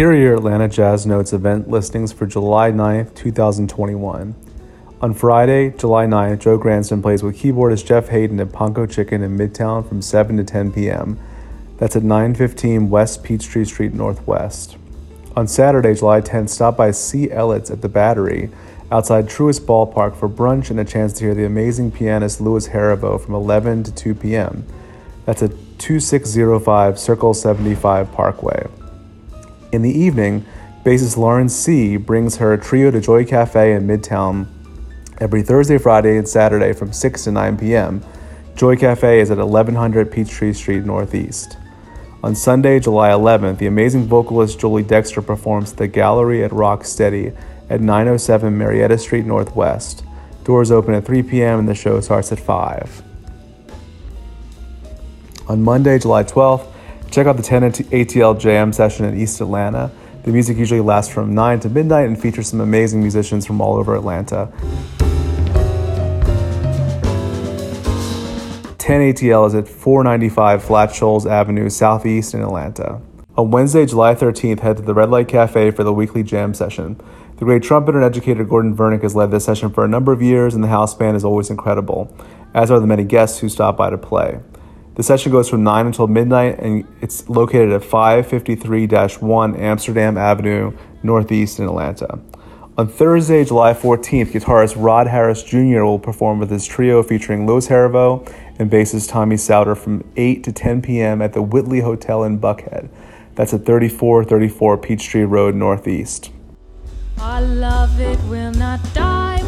Here are your Atlanta Jazz Notes event listings for July 9th, 2021. On Friday, July 9th, Joe Gransden plays with keyboardist Jeff Hayden at Ponko Chicken in Midtown from 7 to 10 p.m. That's at 915 West Peachtree Street Northwest. On Saturday, July 10th, stop by C. Ellet's at the Battery outside Truist Ballpark for brunch and a chance to hear the amazing pianist Louis Heriveaux from 11 to 2 p.m. That's at 2605 Circle 75 Parkway. In the evening, bassist Lauren C. brings her trio to Joy Cafe in Midtown every Thursday, Friday, and Saturday from 6 to 9 p.m. Joy Cafe is at 1100 Peachtree Street Northeast. On Sunday, July 11th, the amazing vocalist Julie Dexter performs at the Gallery at Rock Steady at 907 Marietta Street Northwest. Doors open at 3 p.m. and the show starts at 5. On Monday, July 12th, check out the 10 ATL Jam session in East Atlanta. The music usually lasts from 9 to midnight and features some amazing musicians from all over Atlanta. 10 ATL is at 495 Flat Shoals Avenue, Southeast in Atlanta. On Wednesday, July 13th, head to the Red Light Cafe for the weekly jam session. The great trumpeter and educator Gordon Vernick has led this session for a number of years, and the house band is always incredible, as are the many guests who stop by to play. The session goes from 9 until midnight, and it's located at 553 1 Amsterdam Avenue, Northeast in Atlanta. On Thursday, July 14th, guitarist Rod Harris Jr. will perform with his trio featuring Louis Heriveaux and bassist Tommy Souter from 8 to 10 p.m. at the Whitley Hotel in Buckhead. That's at 3434 Peachtree Road, Northeast. Love, it will not die.